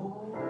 Shine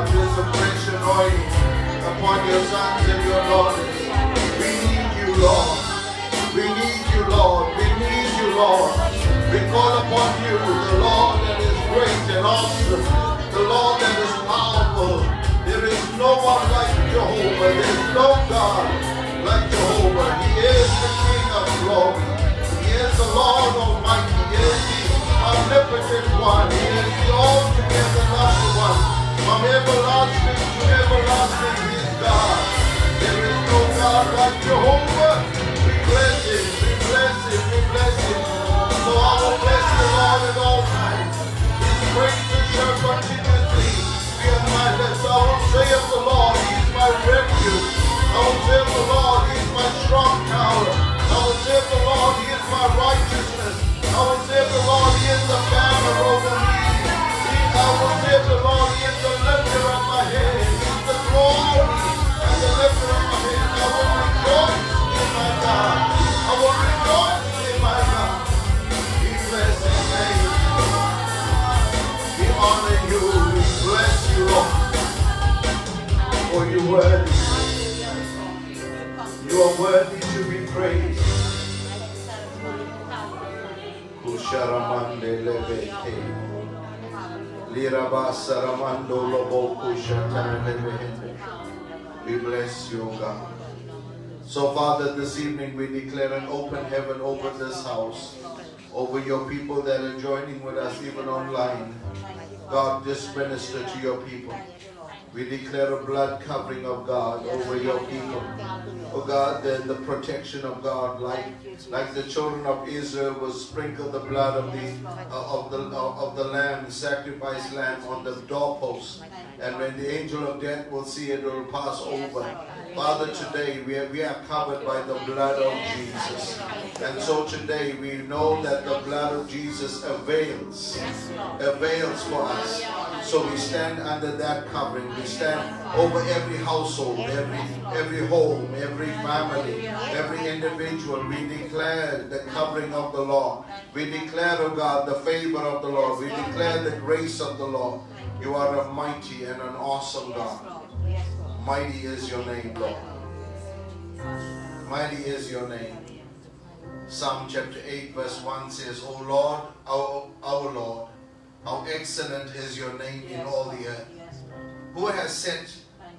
of oil upon your sons and your daughters. We need you, Lord. We need you, Lord. We need you, Lord. We call upon you, the Lord that is great and awesome, the Lord that is powerful. There is no one like Jehovah. There is no God like Jehovah. He is the King of glory. He is the Lord Almighty. He is the omnipotent one. He is the altogether lovely one. From everlasting to everlasting, is God. There is no God like Jehovah. We bless Him. We bless Him. We bless Him. So I will the all times. His praises shall continuously be on my lips. I will say the Lord, He is my refuge. I will say the Lord, He is my strong tower. I will say the Lord, He is my righteousness. I will say the Lord, He is the banner Worthy. You are worthy to be praised. We bless you, God. So, Father, this evening we declare an open heaven over this house, over your people that are joining with us even online. God, just minister to your people. We declare a blood covering of God over your people. Oh God, the, the protection of God, like like the children of Israel was sprinkled the blood of the uh, of the uh, of the lamb, the sacrificed lamb on the doorpost, and when the angel of death will see it, it will pass over. Father, today we are, we are covered by the blood of Jesus, and so today we know that the blood of Jesus avails, avails for us. So we stand under that covering. We stand over every household, every every home, every family, every individual. We declare the covering of the Lord. We declare, oh God, the favor of the Lord. We declare the grace of the Lord. You are a mighty and an awesome God. Mighty is your name, Lord. Mighty is your name. Psalm chapter 8, verse 1 says, O Lord, our, our Lord, how excellent is your name in all the earth. Who has set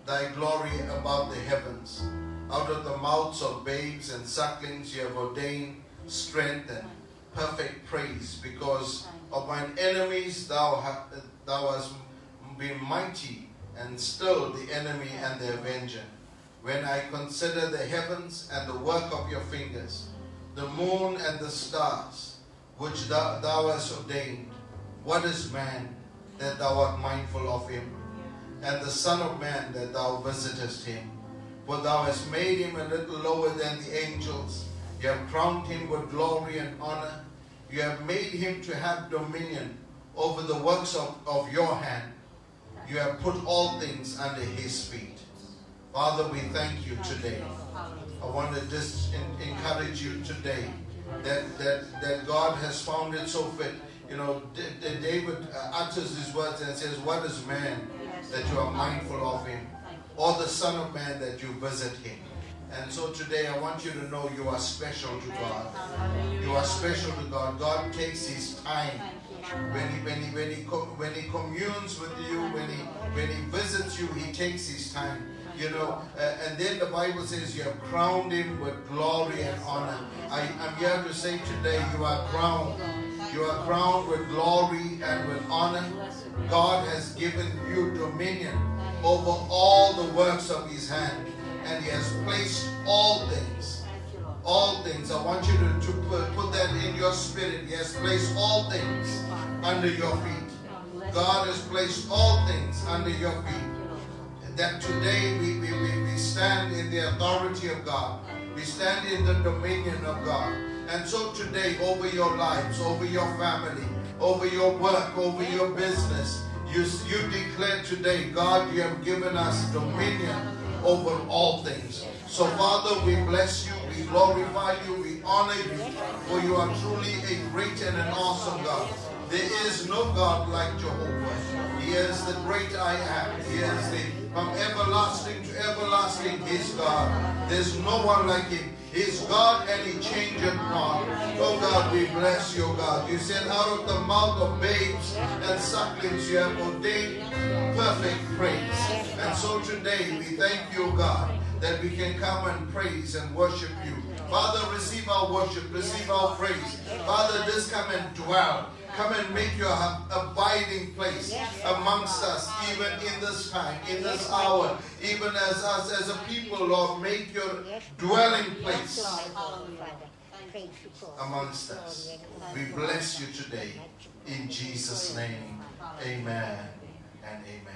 thy glory above the heavens? Out of the mouths of babes and sucklings you have ordained strength and perfect praise. Because of mine enemies thou, ha- thou hast been mighty and still the enemy and the avenger. When I consider the heavens and the work of your fingers, the moon and the stars, which thou, thou hast ordained, what is man that thou art mindful of him? And the Son of Man that thou visitest him? For thou hast made him a little lower than the angels. You have crowned him with glory and honor. You have made him to have dominion over the works of, of your hand. You have put all things under his feet. Father, we thank you today. I want to just encourage you today that, that, that God has found it so fit. You know, David uh, utters these words and says, What is man that you are mindful of him? Or the Son of Man that you visit him? And so today I want you to know you are special to God. You are special to God. God takes his time when he when he when he when he communes with you, when he when he visits you, he takes his time. You know, uh, and then the Bible says you have crowned him with glory and honor. I, I'm here to say today you are crowned. You are crowned with glory and with honor. God has given you dominion over all the works of his hand, and he has placed all things all things. I want you to, to put, put that in your spirit. He has placed all things under your feet. God has placed all things under your feet. And that today we, we, we, we stand in the authority of God. We stand in the dominion of God. And so today, over your lives, over your family, over your work, over your business, you, you declare today, God, you have given us dominion over all things. So, Father, we bless you, we glorify you, we honor you, for you are truly a great and an awesome God. There is no God like Jehovah. He is the great I am. He is the from everlasting to everlasting. He's God. There's no one like him. He's God and he changeth not. Oh God, we bless you, God. You said out of the mouth of babes and sucklings you have ordained perfect praise. And so today we thank you, God, that we can come and praise and worship you. Father, receive our worship, receive our praise. Father, just come and dwell. Come and make your abiding place amongst us, even in this time, in this hour, even as us as a people, Lord, make your dwelling place amongst us. We bless you today. In Jesus' name, amen and amen.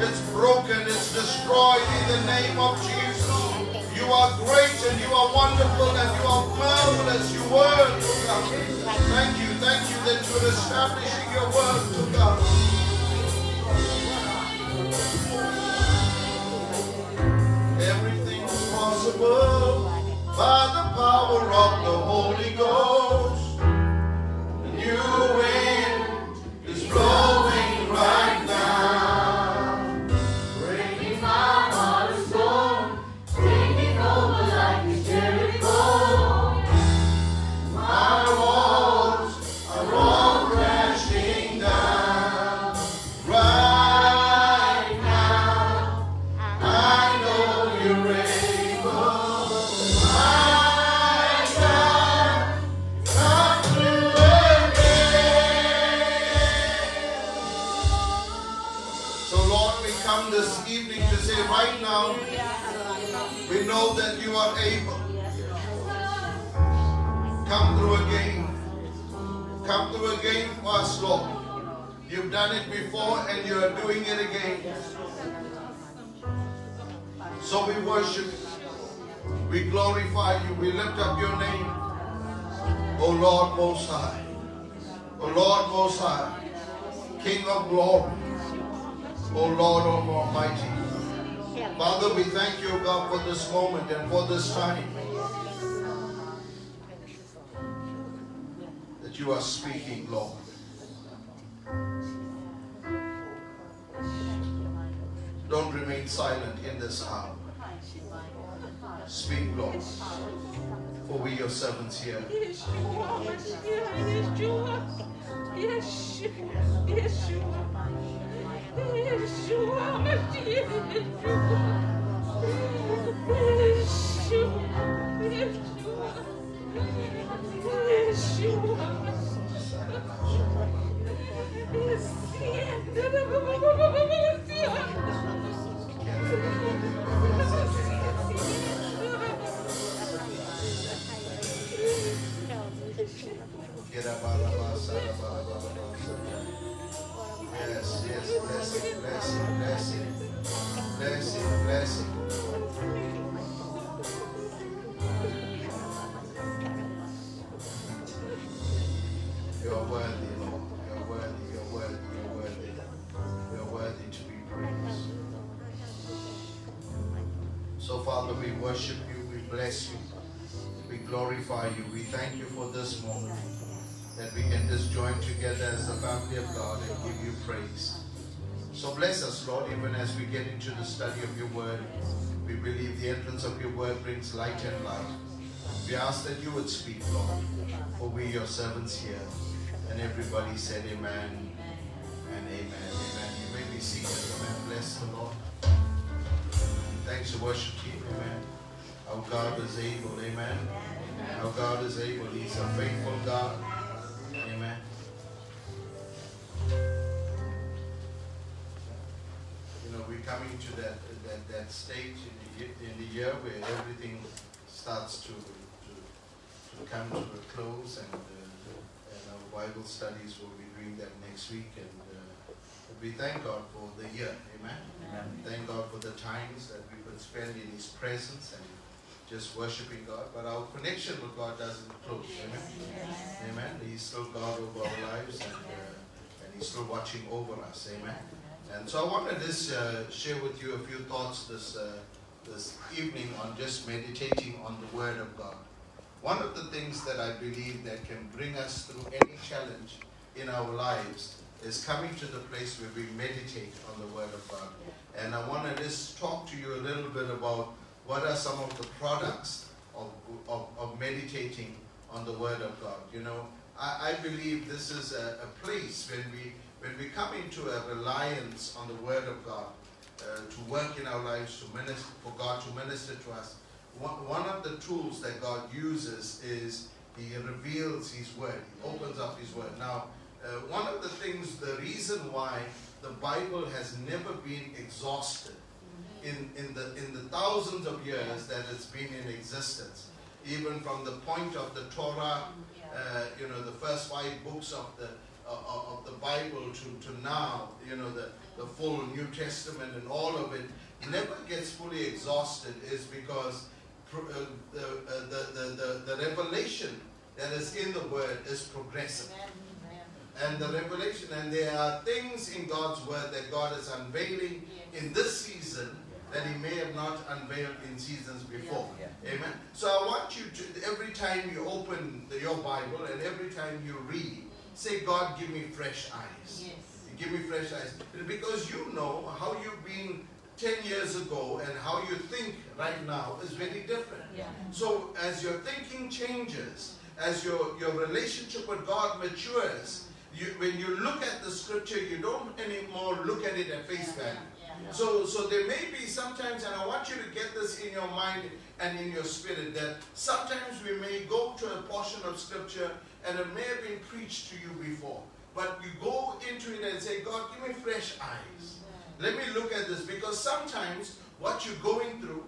It's, broken, it's destroyed in the name of Jesus. You are great and you are wonderful and you are marvelous. You word, to God. Thank you, thank you that you are establishing your word to God. Everything's possible by the power of the Holy Ghost. Done it before and you are doing it again. So we worship you. We glorify you. We lift up your name. O Lord Most High. O Lord Most High. King of glory. O Lord Almighty. Father, we thank you, God, for this moment and for this time that you are speaking, Lord. Don't remain silent in this hour. Speak, Lord, for we your servants here. Yeshua, Mashiach, get into the study of your word. We believe the entrance of your word brings light and light. We ask that you would speak, Lord, for we your servants here. And everybody said amen and amen. Amen. You may be seated. Amen. Bless the Lord. Thanks to worship team. Amen. Our God is able. Amen. Our God is able. He's a faithful God. Know, we're coming to that that, that stage in the, ye- in the year where everything starts to, to, to come to a close, and, uh, and our Bible studies will be doing that next week. And uh, we thank God for the year. Amen. Thank God for the times that we could spend in His presence and just worshiping God. But our connection with God doesn't close. Amen. Amen. He's still God over our lives and, uh, and He's still watching over us. Amen. And so I want to just uh, share with you a few thoughts this, uh, this evening on just meditating on the Word of God. One of the things that I believe that can bring us through any challenge in our lives is coming to the place where we meditate on the Word of God. And I want to just talk to you a little bit about what are some of the products of, of, of meditating on the Word of God. You know, I, I believe this is a, a place when we when we come into a reliance on the Word of God uh, to work in our lives, to minister, for God to minister to us, one, one of the tools that God uses is He reveals His Word. He opens up His Word. Now, uh, one of the things, the reason why the Bible has never been exhausted in, in, the, in the thousands of years that it's been in existence, even from the point of the Torah, uh, you know, the first five books of the uh, of the Bible to, to now, you know, the, the full New Testament and all of it never gets fully exhausted is because uh, the, uh, the, the, the, revelation that is in the Word is progressive. And the revelation, and there are things in God's Word that God is unveiling in this season that He may have not unveiled in seasons before. Amen. So I want you to, every time you open the, your Bible and every time you read, Say, God, give me fresh eyes. Yes. Give me fresh eyes. Because you know how you've been 10 years ago and how you think right now is very different. Yeah. So as your thinking changes, as your, your relationship with God matures, you, when you look at the scripture, you don't anymore look at it at face value. Yeah. So, so there may be sometimes, and I want you to get this in your mind and in your spirit, that sometimes we may go to a portion of scripture and it may have been preached to you before. But you go into it and say, God, give me fresh eyes. Let me look at this because sometimes what you're going through,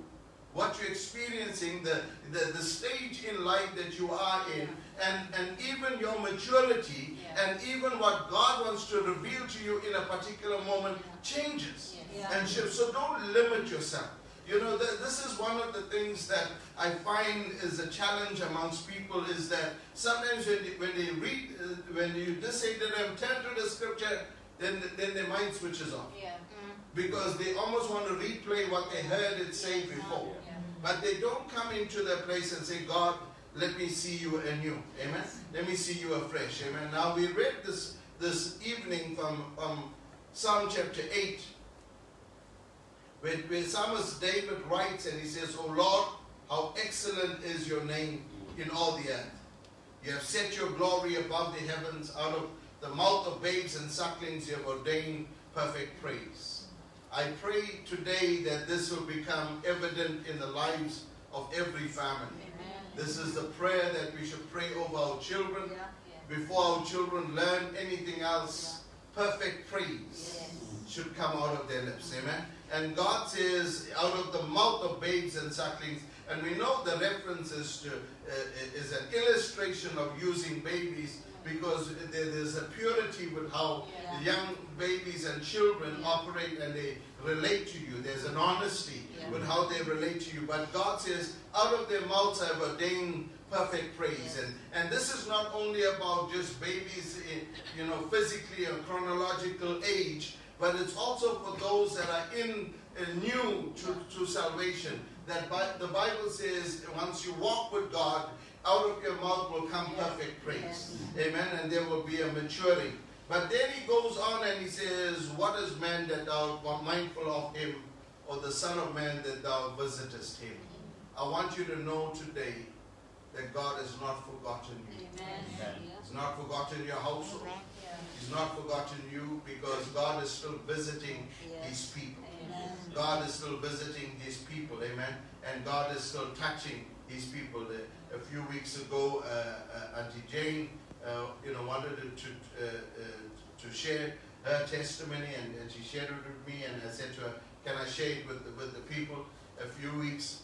what you're experiencing, the, the, the stage in life that you are in, and, and even your maturity, and even what God wants to reveal to you in a particular moment changes and shifts. So don't limit yourself. You know, this is one of the things that I find is a challenge amongst people is that sometimes when they, when they read, uh, when you just say to them, turn to the scripture, then, then their mind switches off. Yeah. Mm. Because they almost want to replay what they heard it say before. Yeah. But they don't come into the place and say, God, let me see you anew. Amen. Let me see you afresh. Amen. Now we read this this evening from, from Psalm chapter 8 where, where Psalmist David writes and he says, O Lord, how excellent is your name in all the earth. You have set your glory above the heavens. Out of the mouth of babes and sucklings, you have ordained perfect praise. I pray today that this will become evident in the lives of every family. Amen. This is the prayer that we should pray over our children. Yeah, yeah. Before our children learn anything else, yeah. perfect praise yes. should come out of their lips. Amen. And God says, out of the mouth of babes and sucklings, and we know the reference is, to, uh, is an illustration of using babies because there's a purity with how yeah. young babies and children yeah. operate and they relate to you. There's an honesty yeah. with how they relate to you. But God says, out of their mouths I have ordained perfect praise. And, and this is not only about just babies, in, you know, physically and chronological age, but it's also for those that are in uh, new to, to salvation. That by, the Bible says once you walk with God, out of your mouth will come perfect praise. Amen. And there will be a maturing. But then he goes on and he says, What is man that thou art mindful of him, or the Son of Man that thou visitest him? I want you to know today that God has not forgotten you. Amen. He's not forgotten your household. Amen. He's not forgotten you because God is still visiting these people. God is still visiting these people. Amen. And God is still touching these people. A few weeks ago, uh, uh, Auntie Jane, uh, you know, wanted to to, uh, uh, to share her testimony, and, and, she shared it with me, and I said to her, "Can I share it with the, with the people?" A few weeks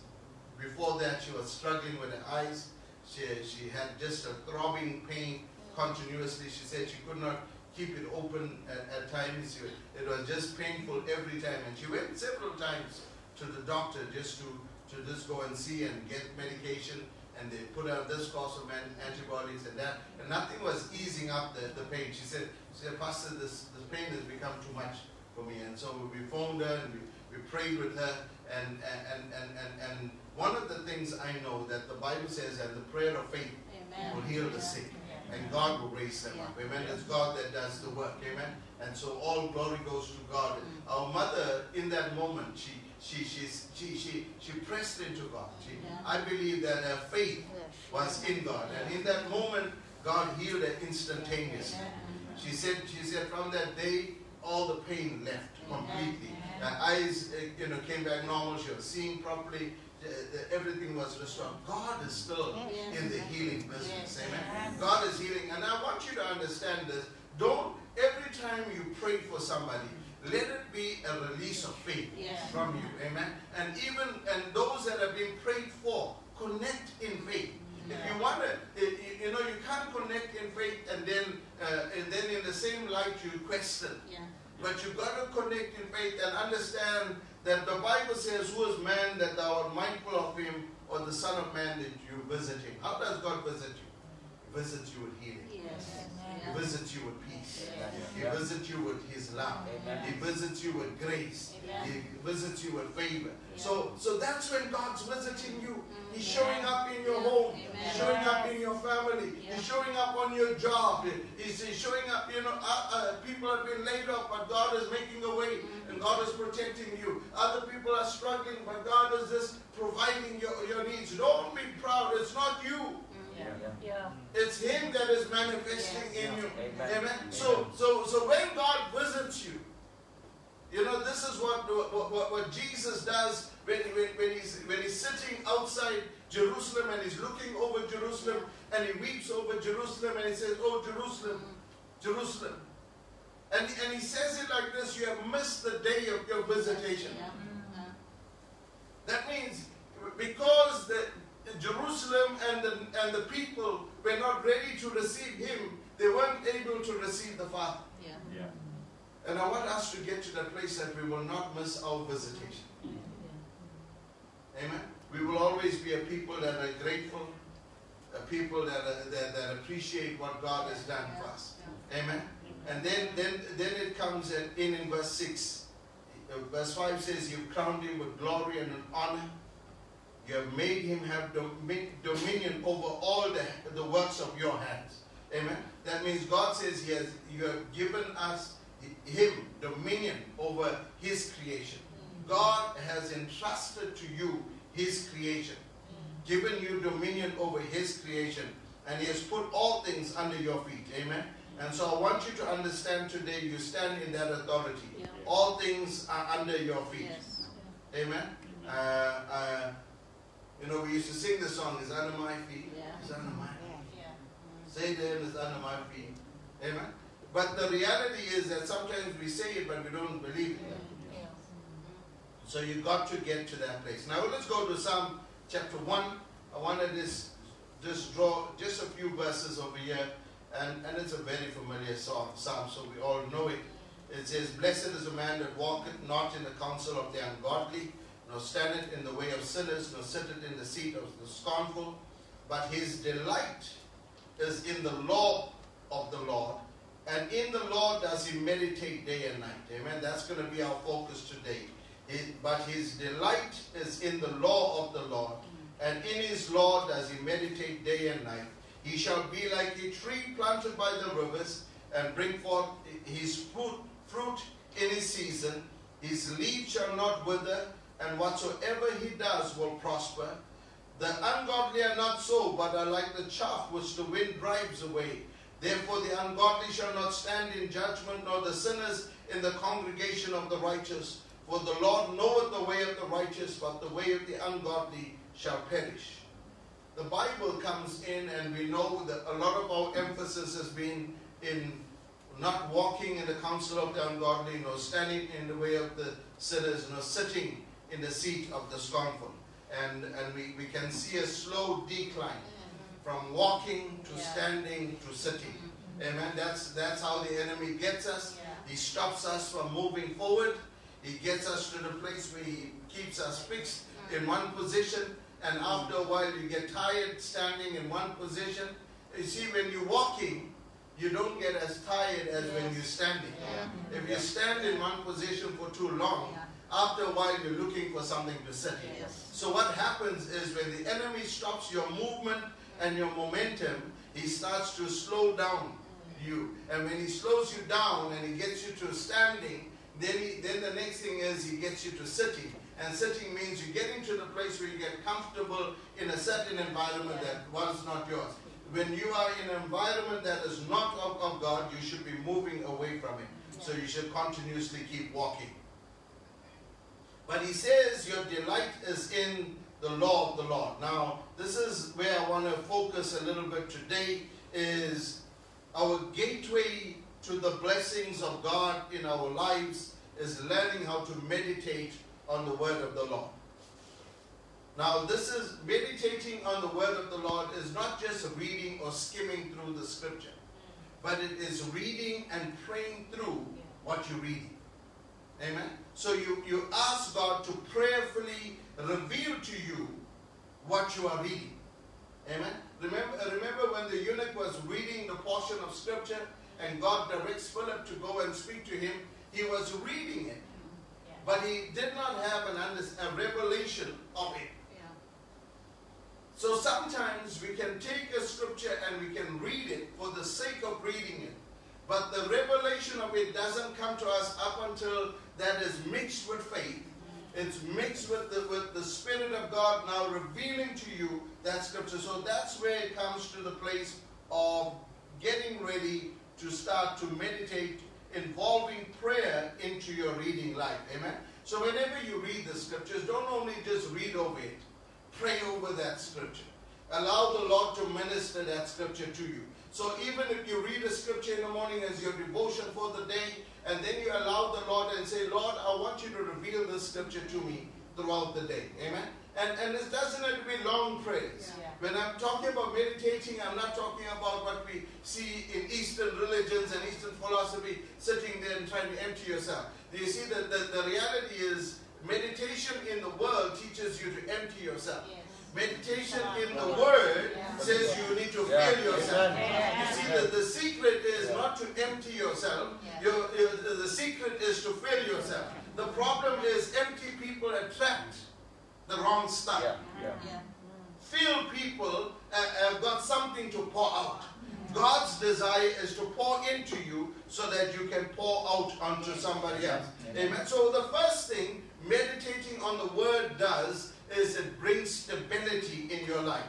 before that, she was struggling with her eyes. She, she had just a throbbing pain continuously. She said she could not keep it open at, at times. It was just painful every time. And she went several times to the doctor just to, to just go and see and get medication. And they put out this course of antibodies and that. And nothing was easing up the, the pain. She said, she said Pastor, this, this pain has become too much for me. And so we phoned her and we, we prayed with her. And, and, and, and, and one of the things I know that the Bible says that the prayer of faith Amen. will heal the sick. And God will raise them up. Amen. It's God that does the work. Amen. And so all glory goes to God. Our mother, in that moment, she she she she she, she pressed into God. She, I believe that her faith was in God, and in that moment, God healed her instantaneously. She said she said from that day all the pain left completely. Her eyes, uh, you know, came back normal. She was seeing properly. The, the, everything was restored. God is still in the healing business. Amen. God is healing, and I want you to understand this. Don't every time you pray for somebody, let it be a release of faith from you. Amen. And even and those that have been prayed for, connect in faith. If you want to, you know, you can't connect in faith and then, uh, and then in the same light you question. Yeah. But you've got to connect in faith and understand that the Bible says, Who is man that thou art mindful of him, or the Son of Man that you visit him? How does God visit you? He visits you with healing. Yes. He visits you with peace. He visits you with his love. Amen. He visits you with grace. Amen. He visits you with favor. Yeah. So, so that's when God's visiting you. He's showing up in your Yeah. home. Amen. He's showing up in your family. Yeah. He's showing up on your job. He's, he's showing up. You know, uh, uh, people have been laid off, but God is making a way, and God is protecting you. Other people are struggling, but God is just providing your, your needs. Don't be proud. It's not you. Yeah. Yeah. It's Him that is manifesting Yes. in you. Amen. Amen. So, so, so when God visits you, you know this is what what, what, what Jesus does when, when, when he's when he's sitting outside Jerusalem and he's looking over Jerusalem and he weeps over Jerusalem and he says, "Oh Jerusalem, Jerusalem," and and he says it like this: "You have missed the day of your visitation." Yeah. Yeah. That means because the Jerusalem and the, and the people were not ready to receive him, they weren't able to receive the Father. Yeah. Yeah. And I want us to get to that place that we will not miss our visitation. Amen. We will always be a people that are grateful, a people that, are, that, that appreciate what God has done for us. Amen. And then, then, then it comes in, in, verse 6. Uh, Verse 5 says, You crowned him with glory and honor. You have made him have dominion over all the, the works of your hands. Amen. That means God says he has, you have given us him dominion over his creation. God has entrusted to you his creation, given you dominion over his creation, and he has put all things under your feet. Amen. And so I want you to understand today you stand in that authority. Yeah. All things are under your feet. Yes. Amen. Uh, uh, you know, we used to sing the song, It's under my feet. Yeah. It's under my feet. Yeah. Satan is under my feet. Amen. But the reality is that sometimes we say it, but we don't believe it. So you got to get to that place. Now let's go to Psalm chapter 1. I want to just, just draw just a few verses over here. And, and it's a very familiar psalm, psalm, so we all know it. It says, Blessed is the man that walketh not in the counsel of the ungodly, nor standeth in the way of sinners, nor sitteth in the seat of the scornful. But his delight is in the law of the Lord, and in the law does he meditate day and night. Amen. That's going to be our focus today. It- but his delight is in the law of the Lord, and in his law does he meditate day and night. He shall be like a tree planted by the rivers, and bring forth his fruit, fruit in his season. His leaf shall not wither, and whatsoever he does will prosper. The ungodly are not so, but are like the chaff which the wind drives away. Therefore the ungodly shall not stand in judgment, nor the sinners in the congregation of the righteous. For the Lord knoweth the way of the righteous, but the way of the ungodly shall perish. The Bible comes in, and we know that a lot of our emphasis has been in not walking in the counsel of the ungodly, nor standing in the way of the sinners, nor sitting in the seat of the scornful. And, and we, we can see a slow decline from walking to Yeah. standing to sitting. Mm-hmm. Amen. That's that's how the enemy gets us. Yeah. He stops us from moving forward. He gets us to the place where he keeps us fixed mm-hmm. in one position, and after a while you get tired standing in one position. You see, when you're walking, you don't get as tired as when you're standing. Yeah. If mm-hmm. you stand in one position for too long, after a while you're looking for something to sit in. Yes. So what happens is when the enemy stops your movement and your momentum, he starts to slow down you. And when he slows you down and he gets you to standing, then, he, then the next thing is he gets you to sitting. And sitting means you get into the place where you get comfortable in a certain environment that was not yours. When you are in an environment that is not of, of God, you should be moving away from it. So you should continuously keep walking. But he says your delight is in the law of the Lord. Now, this is where I want to focus a little bit today is our gateway to the blessings of God in our lives is learning how to meditate on the word of the Lord. Now, this is meditating on the word of the Lord is not just reading or skimming through the scripture, but it is reading and praying through what you're reading. Amen. So you, you ask God to prayerfully reveal to you what you are reading. Amen. Remember, remember when the eunuch was reading the portion of scripture and God directs Philip to go and speak to him, he was reading it. But he did not have an a revelation of it. So sometimes we can take a scripture and we can read it for the sake of reading it. But the revelation of it doesn't come to us up until that is mixed with faith. It's mixed with the, with the Spirit of God now revealing to you that scripture. So that's where it comes to the place of getting ready to start to meditate, involving prayer into your reading life. Amen. So whenever you read the scriptures, don't only just read over it, pray over that scripture. Allow the Lord to minister that scripture to you. So even if you read a scripture in the morning as your devotion for the day, and then you allow the Lord and say, Lord, I want you to reveal this scripture to me throughout the day. Amen. And and it doesn't have to be long prayers. Yeah. When I'm talking about meditating, I'm not talking about what we see in Eastern religions and Eastern philosophy, sitting there and trying to empty yourself. Do you see that the, the reality is meditation in the world teaches you to empty yourself. Meditation in the Word says you need to Yeah. fill yourself. Amen. You see, the, the secret is not to empty yourself. Your, your- the secret is to fill yourself. The problem is empty people attract the wrong stuff. Yeah, yeah. Filled people uh, have got something to pour out. God's desire is to pour into you so that you can pour out onto somebody else. Amen. So the first thing meditating on the word does is it brings stability in your life.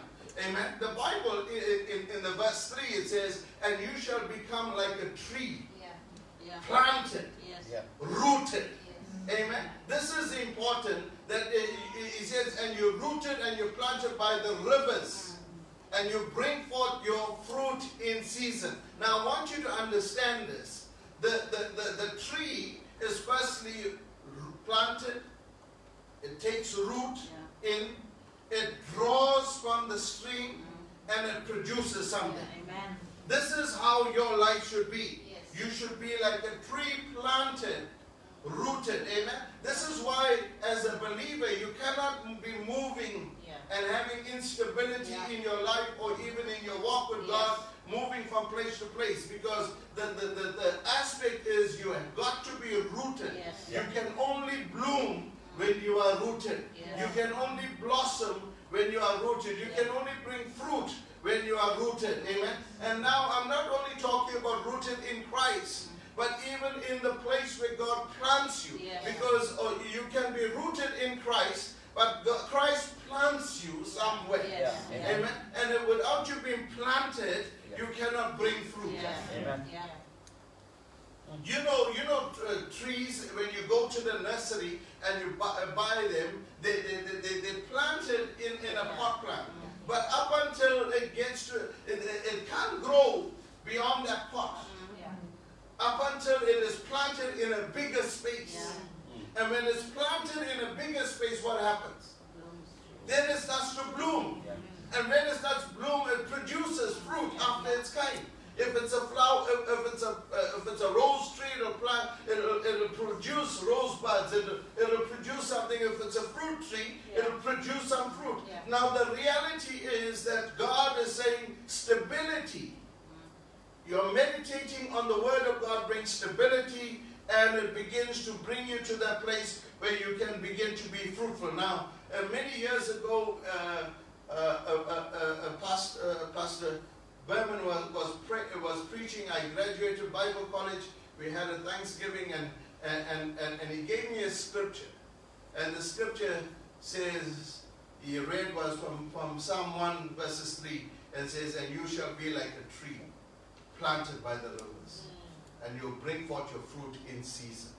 Amen. The Bible in, in, in the verse 3 it says, and you shall become like a tree planted, Yeah. rooted. Amen. This is important that it, it- it says, and you're rooted and you're planted by the rivers, mm. and you bring forth your fruit in season. Now, I want you to understand this. The, the, the, the tree is firstly planted, it takes root in, it draws from the stream, and it produces something. Amen. This is how your life should be. Yes. You should be like a tree planted, rooted. Amen. This is why, as a believer, you cannot be moving Yeah. and having instability Yeah. in your life or even in your walk with Yes. God, moving from place to place. Because the, the, the, the aspect is you have got to be rooted. Yes. You can only bloom when you are rooted. Yes. You can only blossom when you are rooted. You can only bring fruit when you are rooted. Amen. And now I'm not only talking about rooted in Christ, but even in the place where God plants you. Yes. Because uh, you can be rooted in Christ, but God- Christ plants you somewhere. Yes. Yeah. Amen. And without you being planted, you cannot bring fruit. Yes. Amen. You know, you know, uh, trees. When you go to the nursery and you buy, uh, buy them, they they, they, they they planted in, in a pot plant. But up until it gets to, it, it, can't grow beyond that pot. Yeah. Up until it is planted in a bigger space. Yeah. And when it's planted in a bigger space, what happens? Then it starts to bloom. Yeah. And when it starts to bloom, it produces fruit after its kind. If it's a flower, if, if it's a uh, if it's a rose tree, it'll plant, it'll, it'll produce rosebuds. It'll, it'll produce something. If it's a fruit tree, it'll produce some fruit. Yeah. Now the reality is that God is saying stability. You're meditating on the Word of God brings stability, and it begins to bring you to that place where you can begin to be fruitful. Now, uh, many years ago, uh, uh, uh, uh, uh, Pastor, uh, Pastor Berman was, was, pre- was preaching. I graduated Bible college. We had a Thanksgiving, and, and, and, and, he gave me a scripture. And the scripture says, he read was from, from Psalm 1, verses 3, and says, And you shall be like a tree planted by the rivers, and you'll bring forth your fruit in season.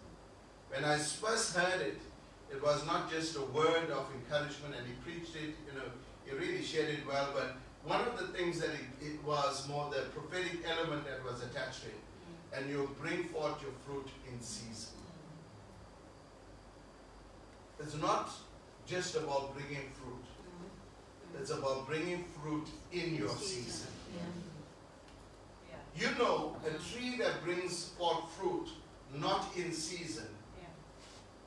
When I first heard it, it was not just a word of encouragement, and he preached it, you know, he really shared it well, but one of the things that it, it was more the prophetic element that was attached to it, and you'll bring forth your fruit in season. It's not just about bringing fruit. It's about bringing fruit in your season. You know, a tree that brings forth fruit not in season,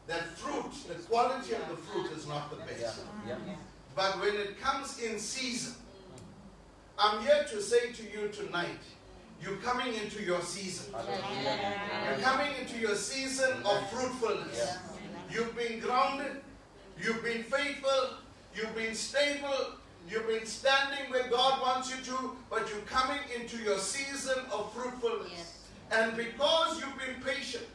that fruit, the quality of the fruit is not the best. But when it comes in season, I'm here to say to you tonight, you're coming into your season. You're coming into your season of fruitfulness. You've been grounded, you've been faithful, you've been stable, you've been standing where God wants you to, but you're coming into your season of fruitfulness. And because you've been patient,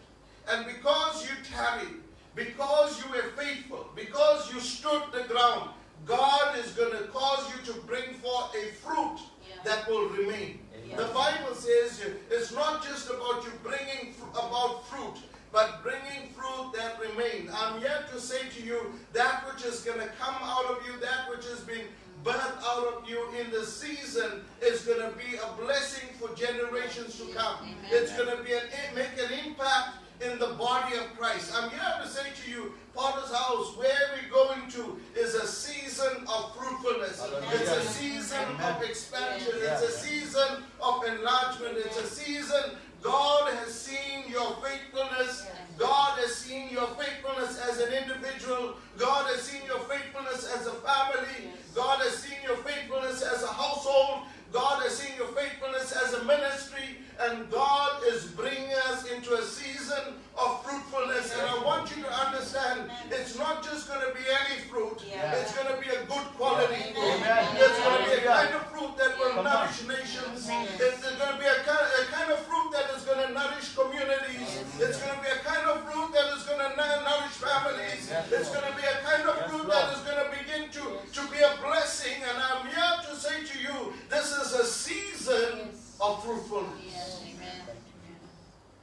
and because you tarried, because you were faithful, because you stood the ground, God is going to cause you to bring forth a fruit that will remain. The Bible says it's not just about you bringing about fruit, but bringing fruit that remains. I'm here to say to you that which is going to come out of you, that which has been birthed out of you in the season is going to be a blessing for generations to come. It's going to be an, make an impact in the body of Christ. I'm here to say to you, Potter's house, where we're going to is a season of fruitfulness. It's a season of expansion. It's a season of enlargement. It's a season God has seen your faithfulness. God has seen your faithfulness as an individual. God has seen your faithfulness as a family. God has seen your faithfulness as a household. God has seen your faithfulness as a ministry. And God is bringing us into a season of fruitfulness. And I want you to understand it's not just going to be any fruit, it's going to be a good quality fruit. It's going to be a kind of fruit that will nourish nations. It's going to be a kind, a kind of fruit that is going to nourish communities. It's going to be a kind of fruit that is going to nourish families. It's going to be a kind of fruit that is going to begin to, be a blessing. And I'm here to say to you, this is a season of fruitfulness.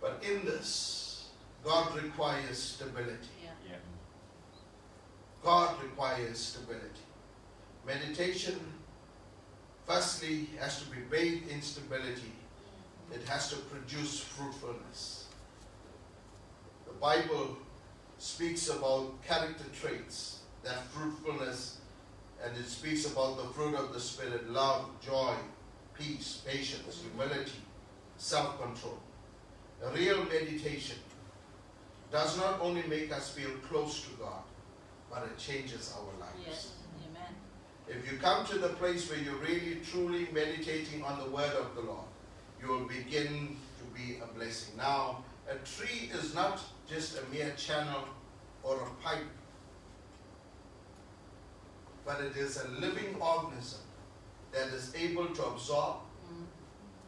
But in this, God requires stability. God requires stability. Meditation, firstly, has to be bathed in stability. It has to produce fruitfulness. The Bible speaks about character traits, that fruitfulness, and it speaks about the fruit of the Spirit love, joy, peace, patience, humility, self control. A real meditation does not only make us feel close to God, but it changes our lives. Yes. Amen. If you come to the place where you're really truly meditating on the word of the Lord, you will begin to be a blessing. Now, a tree is not just a mere channel or a pipe, but it is a living organism that is able to absorb,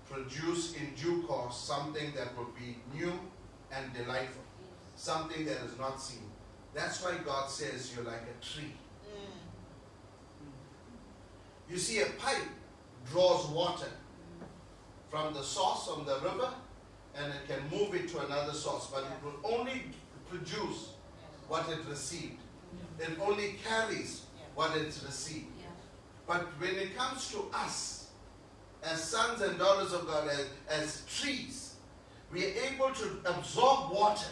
produce in due course something that will be new and delightful, something that is not seen. That's why God says you're like a tree. You see, a pipe draws water from the source, from the river, and it can move it to another source, but it will only produce what it received. It only carries what it's received. But when it comes to us, as sons and daughters of God, as, as trees, we are able to absorb water.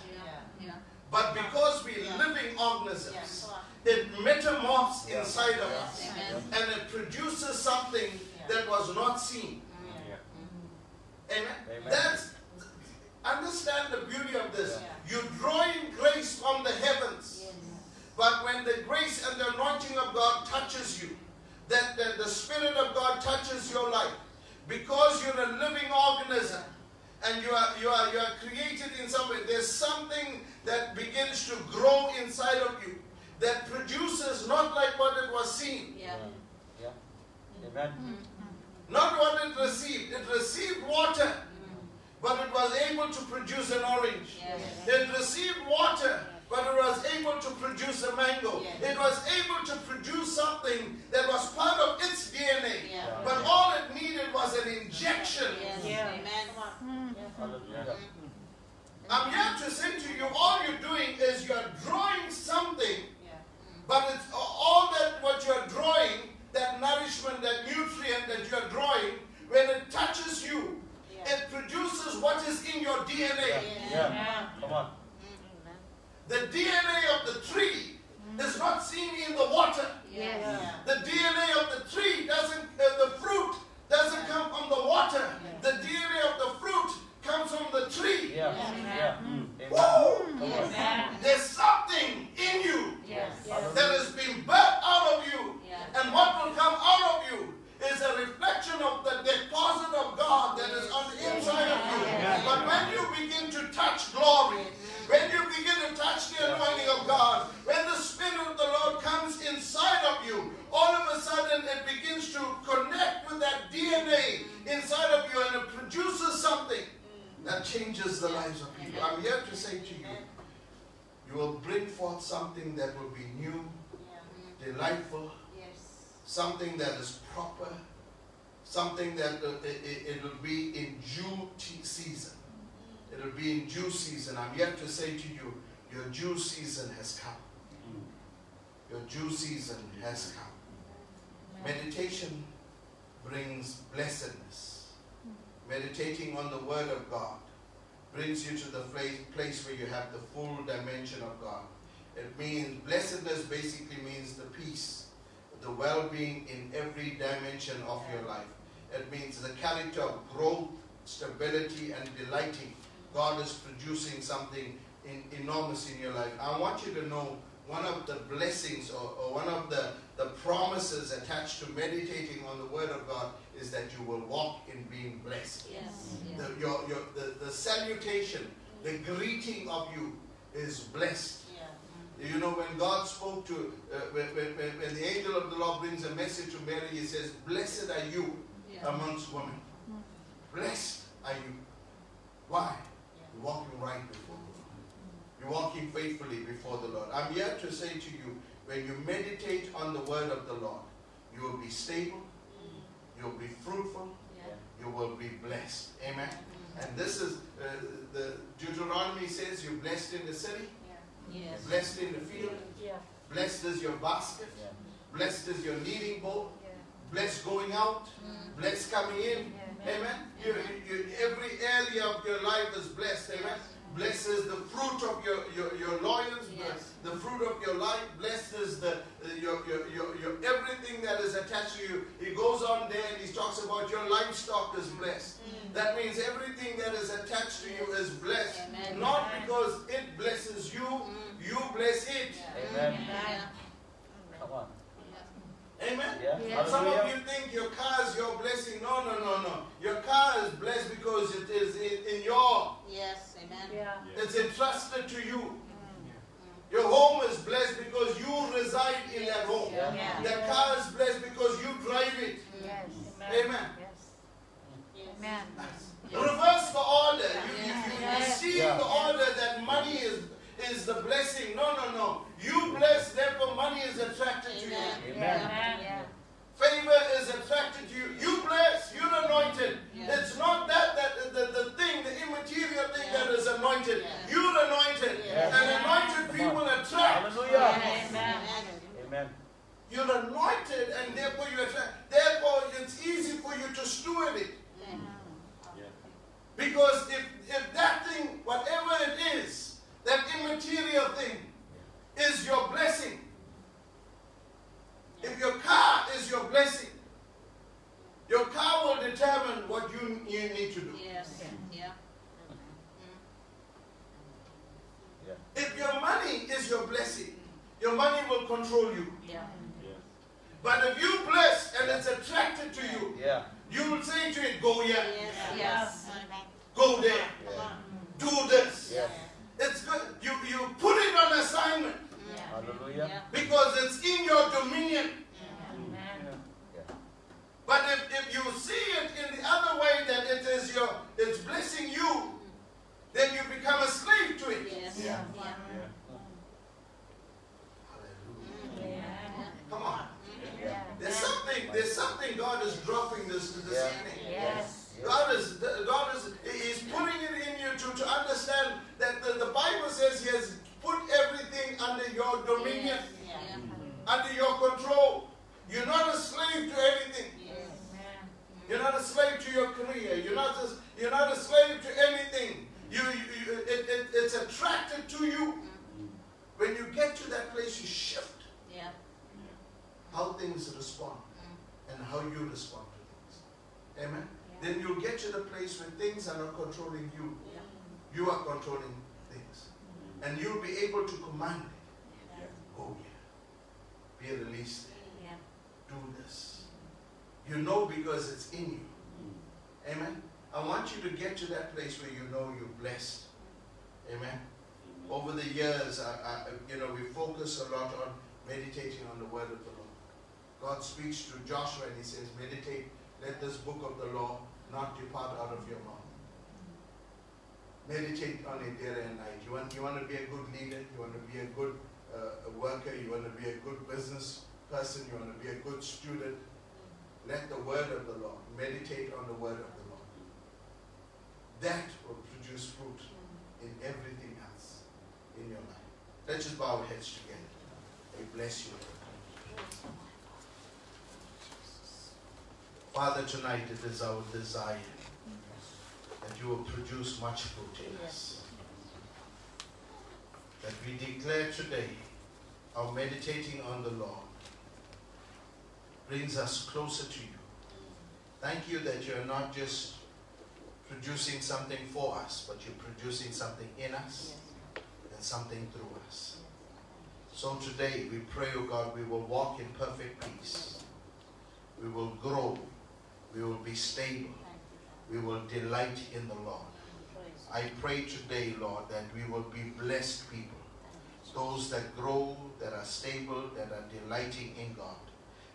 But because we're living organisms, it metamorphs inside of us and it produces something that was not seen. Mm-hmm. Amen. Amen. That's understand the beauty of this. You're drawing grace from the heavens. But when the grace and the anointing of God touches you, that, that the Spirit of God touches your life, because you're a living organism and you are, you are, you are created in some way, there's something that begins to grow inside of you that produces not like what it was seen, yeah, yeah, mm-hmm. Amen. Mm-hmm. Not what it received. It received water, mm-hmm. but it was able to produce an orange. Yes. It received water, but it was able to produce a mango. Yes. It was able to produce something that was part of its DNA. Yeah. But all it needed was an injection. Yes. Yeah. Amen. Hallelujah. I'm here to say to you, all you're doing is you're drawing something, Yeah. but it's all that what you're drawing, that nourishment, that nutrient that you're drawing, when it touches you, Yeah. it produces what is in your Yeah. DNA. Yeah. Come on. The DNA of the tree is not seen in the water. Yes. Yeah. The DNA of the tree doesn't, uh, the fruit doesn't come from the water. The DNA of the fruit comes from the tree. Yeah. Yeah. Amen. Woo! Come on. There's something in you Yes. that has been birthed out of you. Yeah. And what will come out of you is a reflection of the deposit of God that is on the inside of you. But when you begin to touch glory, when you begin to touch the anointing of God, when the Spirit of the Lord comes inside of you, all of a sudden it begins to connect with that DNA inside of you and it produces something that changes the lives of people. I'm here to say to you, you will bring forth something that will be new, Yeah. delightful, Yes. Something that is proper, something that uh, it, will be in due season. It will be in due season. I'm yet to say to you, your due season has come. Your due season has come. Meditation brings blessedness. Meditating on the Word of God brings you to the place where you have the full dimension of God. It means blessedness basically means the peace, the well-being in every dimension of your life. It means the character of growth, stability, and delighting. God is producing something in, enormous in your life. I want you to know one of the blessings or, or one of the, the promises attached to meditating on the Word of God is that you will walk in being blessed. Yes. The, your, your, the, the salutation, the greeting of you is blessed. Yeah. You know, when God spoke to, uh, when, when, when the angel of the Lord brings a message to Mary, he says, Blessed are you Yeah. amongst women. Blessed are you. Why? You're walking right before the Lord. You're walking faithfully before the Lord. I'm here to say to you, when you meditate on the word of the Lord, you will be stable, you'll be fruitful, Yeah. you will be blessed. Amen. And this is uh, the Deuteronomy says you're blessed in the city, Yes. blessed in the field, Yeah. blessed is your basket, Yeah. blessed is your kneading bowl, Yeah. blessed going out, mm. blessed coming in. Yeah. Amen. You, you, every area of your life is blessed. Amen. Blessed is the fruit of your, your, your loins, the- Yes. the, fruit of your life. blesses the, uh, your, your, your, your everything that is attached to you. He goes on there and he talks about your livestock is blessed. That means everything that is attached to you is blessed. Amen. Not because it blesses you, you bless it. Amen. Yeah. Come on. Amen. Yeah. Yeah. Some of you think your car is your blessing. No, no, no, no. Your car is blessed because it is in, in your, Yes. Amen. Yeah. it's entrusted to you. Mm. Your home is blessed because you reside in that home. Yeah. Yeah. That car is blessed because you drive it. Mm. Yes. Amen. Yes. Yes. Amen. Reverse the order. You, you, you Yeah. receive Yeah. the order that money is, is the blessing. No, no, no. You bless, therefore money is attracted to you. Amen. Amen. Yeah. Favor is attracted to you. You bless, you're anointed. Yeah. It's not that, that the, the thing, the immaterial thing Yeah. that is anointed. Yeah. You're anointed. Yeah. And anointed people attract. Hallelujah. Yes. Amen. Amen. You're anointed and therefore you attract. Therefore, it's easy for you to steward it. Because if, if that thing, whatever it is, that immaterial thing, is your blessing, if your car is your blessing, your car will determine what you, you need to do. Yes. Yeah. Yeah. If your money is your blessing, your money will control you. Yeah. But if you bless and it's attracted to you, Yeah. you will say to it, go here, Yes. Yes. go there, Yeah. do this. Yes. It's good. You, you put it on assignment. Yeah. Hallelujah. Yeah. Because it's in your dominion. But if, if you see it in the other way that it is your it's blessing you, then you become a slave to it. Yes. Yeah. Hallelujah. Come on. There's something, there's something God is dropping this to this evening. Yes. God is God is He's putting it in you to, to understand that the, the Bible says He has put everything under your dominion, Yeah. Mm-hmm. under your control. You're not a slave to anything. Yes. You're not a slave to your career. You're not a, you're not a slave to anything. You, you, you- it, it, it's attracted to you. Mm-hmm. When you get to that place, you shift Yeah. how things respond mm-hmm. and how you respond to things. Amen. Then you'll get to the place where things are not controlling you. Yeah. You are controlling things. And you'll be able to command it. Oh yeah. Be released. Yeah. Do this. You know because it's in you. Amen. I want you to get to that place where you know you're blessed. Amen. Over the years, I, I, you know, we focus a lot on meditating on the word of the Lord. God speaks to Joshua and he says, meditate, let this book of the law not depart out of your mouth. Meditate on it day and night. You want, you want to be a good leader, you want to be a good uh, worker, you want to be a good business person, you want to be a good student. Let the word of the Lord, meditate on the word of the Lord. That will produce fruit in everything else in your life. Let's just bow our heads together. We bless you. Father, tonight it is our desire that you will produce much fruit in us. That we declare today our meditating on the Lord brings us closer to you. Thank you that you're not just producing something for us, but you're producing something in us and something through us. So today we pray, O God, we will walk in perfect peace. We will grow. We will be stable. We will delight in the Lord. I pray today, Lord, that we will be blessed people. Those that grow, that are stable, that are delighting in God.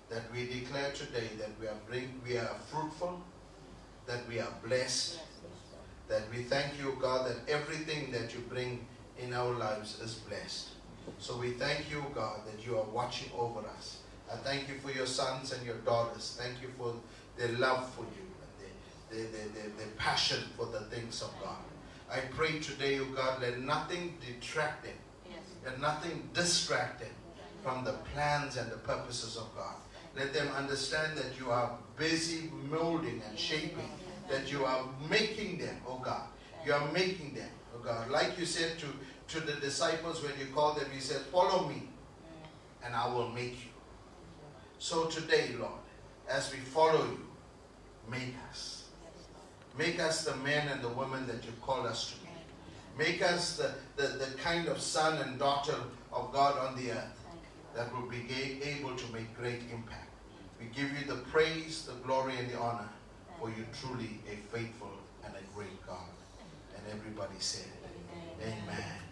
That we declare today that we are bring, we are fruitful, that we are blessed, that we thank you, God, that everything that you bring in our lives is blessed. So we thank you, God, that you are watching over us. I thank you for your sons and your daughters. Thank you for their love for you and their, their, their, their, passion for the things of God. I pray today, O God, let nothing detract them, Yes. let nothing distract them from the plans and the purposes of God. Let them understand that you are busy molding and shaping, that you are making them, oh God. You are making them, oh God. Like you said to, to the disciples when you called them, you said, Follow me, and I will make you. So today, Lord, as we follow you, make us. Make us the men and the women that you call us to be. Make us the, the, the kind of son and daughter of God on the earth that will be able to make great impact. We give you the praise, the glory, and the honor, for you truly a faithful and a great God. And everybody said, Amen.